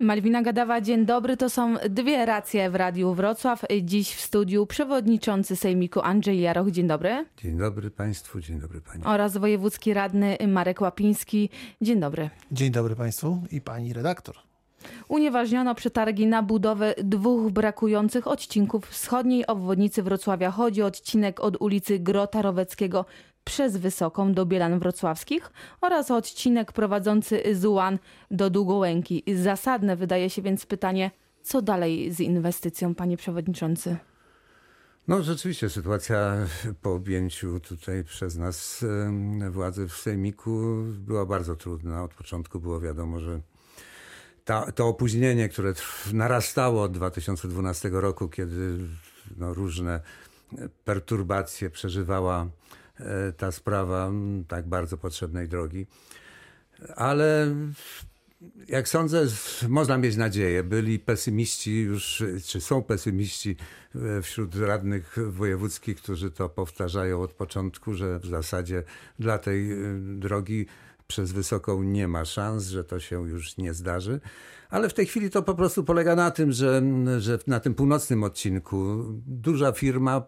Malwina Gadawa, dzień dobry. To są dwie racje w Radiu Wrocław. Dziś w studiu przewodniczący Sejmiku Andrzej Jaroch. Dzień dobry. Dzień dobry Państwu, dzień dobry Pani. Oraz wojewódzki radny Marek Łapiński. Dzień dobry. Dzień dobry Państwu i Pani redaktor. Unieważniono przetargi na budowę dwóch brakujących odcinków wschodniej obwodnicy Wrocławia. Chodzi o odcinek od ulicy Grota Roweckiego przez Wysoką do Bielan Wrocławskich oraz odcinek prowadzący z Ułan do Długołęki. Zasadne wydaje się więc pytanie, co dalej z inwestycją, panie przewodniczący? No rzeczywiście sytuacja po objęciu tutaj przez nas władzy w Sejmiku była bardzo trudna. Od początku było wiadomo, że ta, to opóźnienie, które narastało od 2012 roku, kiedy no, różne perturbacje przeżywała e, ta sprawa tak bardzo potrzebnej drogi. Ale jak sądzę, można mieć nadzieję. Byli pesymiści już, czy są pesymiści e, wśród radnych wojewódzkich, którzy to powtarzają od początku, że w zasadzie dla tej e, drogi przez wysoką nie ma szans, że to się już nie zdarzy. Ale w tej chwili to po prostu polega na tym, że, że na tym północnym odcinku duża firma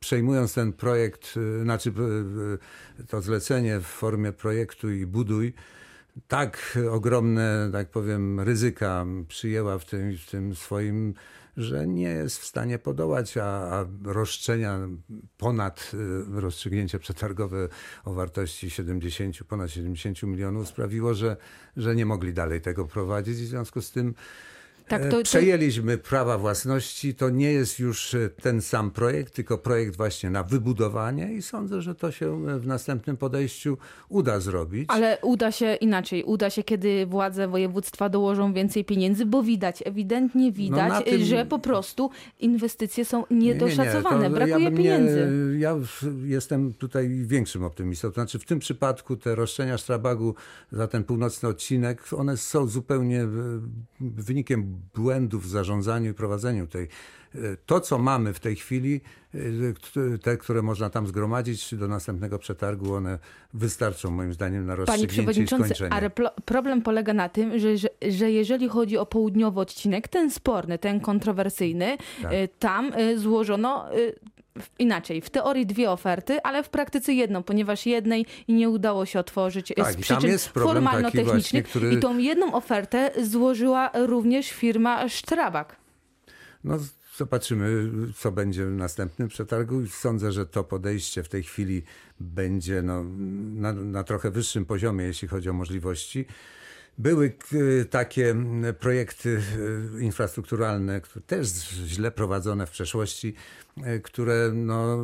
przejmując ten projekt, znaczy to zlecenie w formie projektu i buduj, tak ogromne, tak powiem, ryzyka przyjęła w tym, w tym swoim że nie jest w stanie podołać, a, a roszczenia ponad y, rozstrzygnięcie przetargowe o wartości 70, ponad 70 milionów sprawiło, że, że nie mogli dalej tego prowadzić. W związku z tym tak, e, to. Przejęliśmy prawa własności. To nie jest już e, ten sam projekt, tylko projekt właśnie na wybudowanie i sądzę, że to się w następnym podejściu uda zrobić. Ale uda się inaczej. Uda się, kiedy władze województwa dołożą więcej pieniędzy, bo widać, ewidentnie widać, no tym... że po prostu inwestycje są niedoszacowane. Nie, nie, nie. Brakuje ja pieniędzy. Ja jestem tutaj większym optymistą. To znaczy w tym przypadku te roszczenia Strabagu za ten północny odcinek, one są zupełnie e, wynikiem błędów w zarządzaniu i prowadzeniu tej. E, to, co mamy w tej chwili, e, te, które można tam zgromadzić do następnego przetargu, one wystarczą moim zdaniem na rozstrzygnięcie i skończenie. Ale problem polega na tym, że, że, że, jeżeli chodzi o południowy odcinek, ten sporny, ten kontrowersyjny, tak. E, tam złożono inaczej, w teorii dwie oferty, ale w praktyce jedną, ponieważ jednej nie udało się otworzyć tak, z przyczyn formalno-technicznych. Który... I tą jedną ofertę złożyła również firma Strabag. No zobaczymy, co będzie w następnym przetargu. Sądzę, że to podejście w tej chwili będzie no, na, na trochę wyższym poziomie, jeśli chodzi o możliwości. Były e, takie projekty e, infrastrukturalne, też źle prowadzone w przeszłości, e, które no,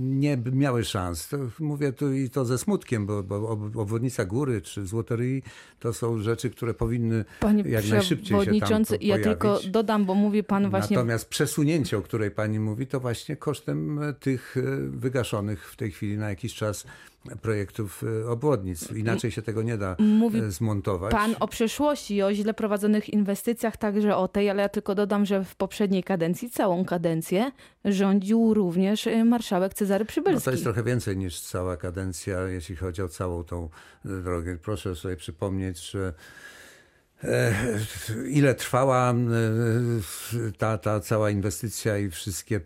nie miały szans. To mówię tu i to ze smutkiem, bo, bo obwodnica góry czy złotoryi to są rzeczy, które powinny Panie jak najszybciej się tam pojawić. Ja tylko dodam, bo mówi pan właśnie... Natomiast przesunięcie, o której pani mówi, to właśnie kosztem tych wygaszonych w tej chwili na jakiś czas projektów e, obwodnic. Inaczej się tego nie da Mówi e, zmontować. Pan o przeszłości i o źle prowadzonych inwestycjach, także o tej, ale ja tylko dodam, że w poprzedniej kadencji, całą kadencję, rządził również e, marszałek Cezary Przybylski. No to jest trochę więcej niż cała kadencja, jeśli chodzi o całą tą drogę. Proszę sobie przypomnieć, że ile trwała ta, ta cała inwestycja i wszystkie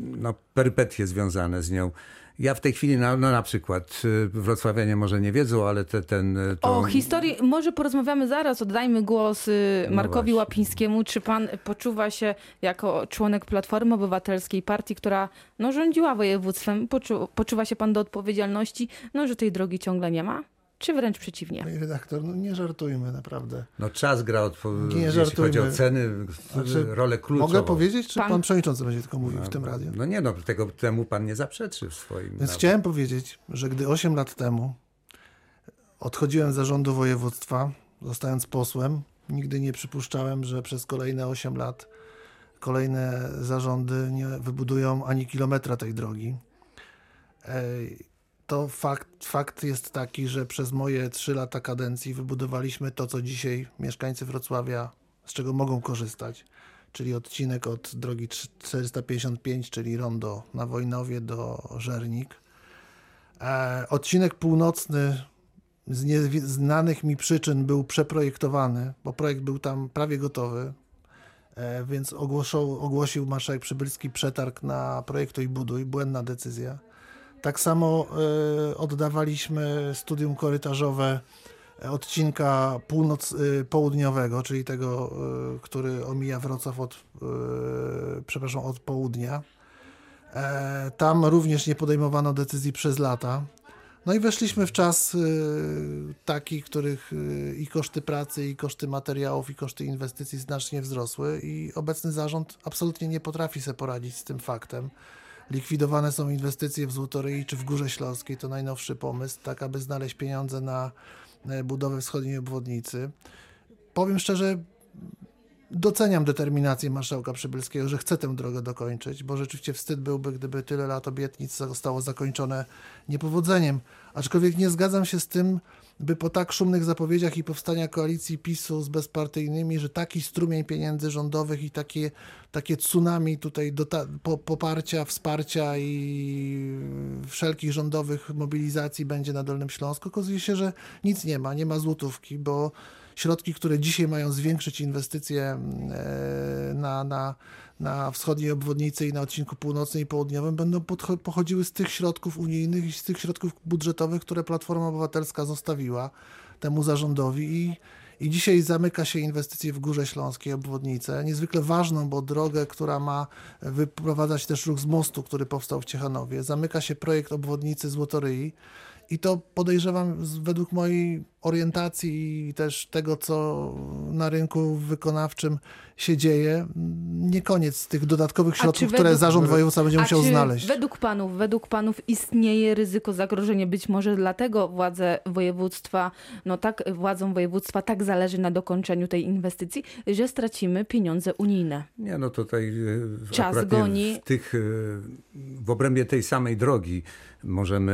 no, perypetie związane z nią. Ja w tej chwili, no, no na przykład, y, wrocławianie może nie wiedzą, ale te, ten... Y, to... O historii może porozmawiamy zaraz, oddajmy głos y, no Markowi no Łapińskiemu. Czy pan poczuwa się jako członek Platformy Obywatelskiej, partii, która no, rządziła województwem, poczu, poczuwa się pan do odpowiedzialności, no, że tej drogi ciągle nie ma? Czy wręcz przeciwnie? Panie redaktor, no nie żartujmy, naprawdę. No czas gra, odpo- nie jeśli żartujmy. chodzi o ceny, znaczy, rolę kluczową. Mogę powiedzieć, czy pan, pan przewodniczący będzie tylko mówił no, w tym radiu? No nie, no tego temu pan nie zaprzeczy w swoim... Więc nawet. chciałem powiedzieć, że gdy 8 lat temu odchodziłem z zarządu województwa, zostając posłem, nigdy nie przypuszczałem, że przez kolejne 8 lat kolejne zarządy nie wybudują ani kilometra tej drogi to fakt, fakt jest taki, że przez moje trzy lata kadencji wybudowaliśmy to, co dzisiaj mieszkańcy Wrocławia, z czego mogą korzystać, czyli odcinek od drogi 455, czyli rondo na Wojnowie do Żernik. E, odcinek północny z nieznanych mi przyczyn był przeprojektowany, bo projekt był tam prawie gotowy, e, więc ogłosił, ogłosił marszałek Przybylski przetarg na projektu i buduj, błędna decyzja. Tak samo e, oddawaliśmy studium korytarzowe odcinka północ-południowego, czyli tego, który omija Wrocław od, przepraszam, od południa. Tam również nie podejmowano decyzji przez lata. No i weszliśmy w czas taki, których i koszty pracy, i koszty materiałów, i koszty inwestycji znacznie wzrosły i obecny zarząd absolutnie nie potrafi sobie poradzić z tym faktem. Likwidowane są inwestycje w Złotoryi czy w Górze Śląskiej, to najnowszy pomysł, tak aby znaleźć pieniądze na e, budowę wschodniej obwodnicy. Powiem szczerze, doceniam determinację marszałka Przybylskiego, że chce tę drogę dokończyć, bo rzeczywiście wstyd byłby, gdyby tyle lat obietnic zostało zakończone niepowodzeniem. Aczkolwiek nie zgadzam się z tym, by po tak szumnych zapowiedziach i powstania koalicji PiSu z bezpartyjnymi, że taki strumień pieniędzy rządowych i takie, takie tsunami tutaj po, poparcia, wsparcia i wszelkich rządowych mobilizacji będzie na Dolnym Śląsku, okazuje się, że nic nie ma, nie ma złotówki, bo środki, które dzisiaj mają zwiększyć inwestycje e, na, na, na wschodniej obwodnicy i na odcinku północnym i południowym, będą pochodziły z tych środków unijnych i z tych środków budżetowych, które Platforma Obywatelska zostawiła temu zarządowi i i dzisiaj zamyka się inwestycje w Górze Śląskiej, obwodnicę, niezwykle ważną, bo drogę, która ma wyprowadzać też ruch z mostu, który powstał w Ciechanowie. Zamyka się projekt obwodnicy Złotoryi. I to podejrzewam według mojej orientacji i też tego, co na rynku wykonawczym się dzieje, nie koniec tych dodatkowych środków, według, które zarząd województwa będzie musiał znaleźć. Według panów, według panów istnieje ryzyko zagrożenia, być może dlatego władze województwa, no tak, władzom województwa tak zależy na dokończeniu tej inwestycji, że stracimy pieniądze unijne. Nie, no tutaj e, czas goni. W, tych, e, w obrębie tej samej drogi możemy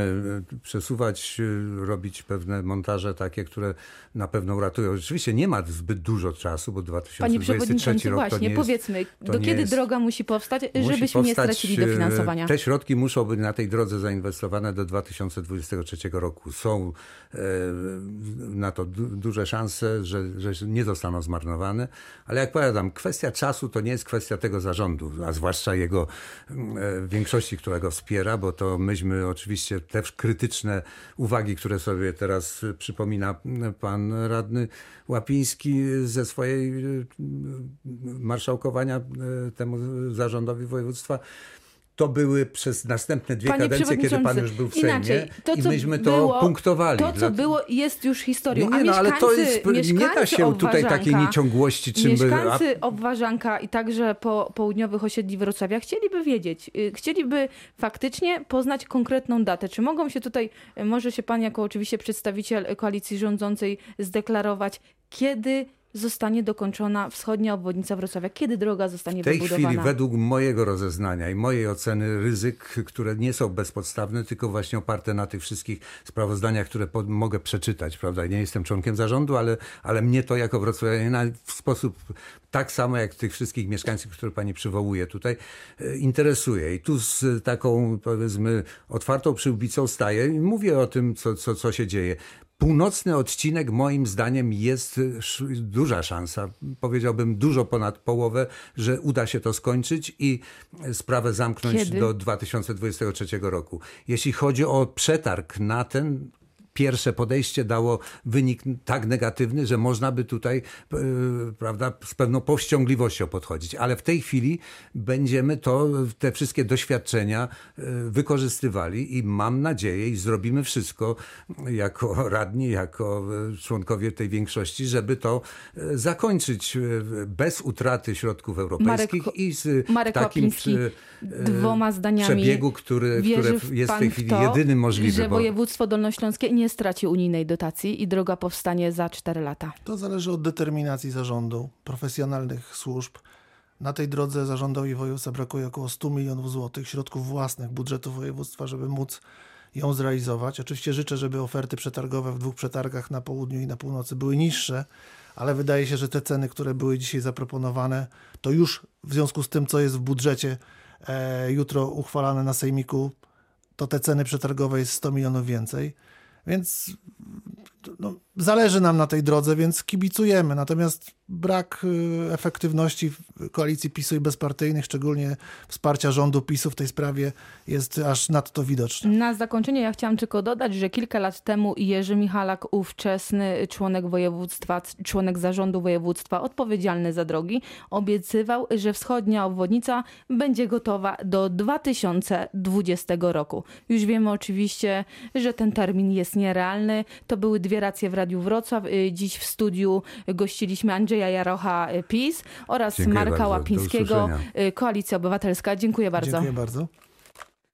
e, przesuwać, robić pewne montaże takie, które na pewno uratują. Rzeczywiście nie ma zbyt dużo czasu, bo 2023 rok właśnie, to nie powiedzmy, do kiedy jest, droga musi powstać, musi żebyśmy powstać, nie stracili dofinansowania? Te środki muszą być na tej drodze zainwestowane do 2023 roku. Są e, na to du duże szanse, że, że nie zostaną zmarnowane, ale jak powiadam, kwestia czasu to nie jest kwestia tego zarządu, a zwłaszcza jego e, większości, która go wspiera, bo to myśmy oczywiście te krytyczne uwagi, które sobie teraz pan radny Łapiński ze swojej e, marszałkowania e, temu zarządowi województwa to były przez następne dwie Panie kadencje, kiedy pan już był w Sejmie Inaczej, to, i myśmy to było, punktowali. To, co było, jest już historią. Nie, nie, no, ale to jest, nie da się tutaj takiej nieciągłości. Czym mieszkańcy by, a... Obwarzanka i także po południowych osiedli Wrocławia chcieliby wiedzieć, y, chcieliby faktycznie poznać konkretną datę. Czy mogą się tutaj, y, może się pan jako oczywiście przedstawiciel koalicji rządzącej zdeklarować, kiedy zostanie dokończona wschodnia obwodnica Wrocławia? Kiedy droga zostanie wybudowana? W tej chwili według mojego rozeznania i mojej oceny ryzyk, które nie są bezpodstawne, tylko właśnie oparte na tych wszystkich sprawozdaniach, które mogę przeczytać, prawda? Nie jestem członkiem zarządu, ale, ale mnie to jako wrocławianina w sposób tak samo jak tych wszystkich mieszkańców, które pani przywołuje tutaj, e, interesuje. I tu z taką, powiedzmy, otwartą przyłbicą staję i mówię o tym, co, co, co się dzieje. Północny odcinek moim zdaniem jest duża szansa, powiedziałbym dużo ponad połowę, że uda się to skończyć i sprawę zamknąć Kiedy? do 2023 roku. Jeśli chodzi o przetarg na ten pierwsze podejście dało wynik tak negatywny, że można by tutaj e, prawda, z pewną powściągliwością podchodzić. Ale w tej chwili będziemy to, te wszystkie doświadczenia e, wykorzystywali i mam nadzieję i zrobimy wszystko jako radni, jako e, członkowie tej większości, żeby to zakończyć bez utraty środków europejskich Marek, i z Marek takim dwoma zdaniami przebiegu, który, który jest w tej chwili to, jedyny możliwy. Że województwo dolnośląskie nie straci unijnej dotacji i droga powstanie za 4 lata? To zależy od determinacji zarządu, profesjonalnych służb. Na tej drodze zarządowi województwa brakuje około 100 milionów złotych środków własnych budżetu województwa, żeby móc ją zrealizować. Oczywiście życzę, żeby oferty przetargowe w dwóch przetargach na południu i na północy były niższe, ale wydaje się, że te ceny, które były dzisiaj zaproponowane, to już w związku z tym, co jest w budżecie e, jutro uchwalane na sejmiku, to te ceny przetargowe jest 100 milionów więcej. Więc no, zależy nam na tej drodze, więc kibicujemy. Natomiast brak y, efektywności koalicji PiSu i bezpartyjnych, szczególnie wsparcia rządu PiSu w tej sprawie jest aż nadto widoczny. Na zakończenie ja chciałam tylko dodać, że kilka lat temu Jerzy Michalak, ówczesny członek województwa, członek zarządu województwa odpowiedzialny za drogi, obiecywał, że wschodnia obwodnica będzie gotowa do 2020 roku. Już wiemy oczywiście, że ten termin jest nierealny. To były dwie racje w Radiu Wrocław. Y, Dziś w studiu gościliśmy Andrzeja Jarocha y, PiS oraz Dziękuję Marka bardzo. Łapińskiego y, Koalicja Obywatelska. Dziękuję bardzo. Dziękuję bardzo.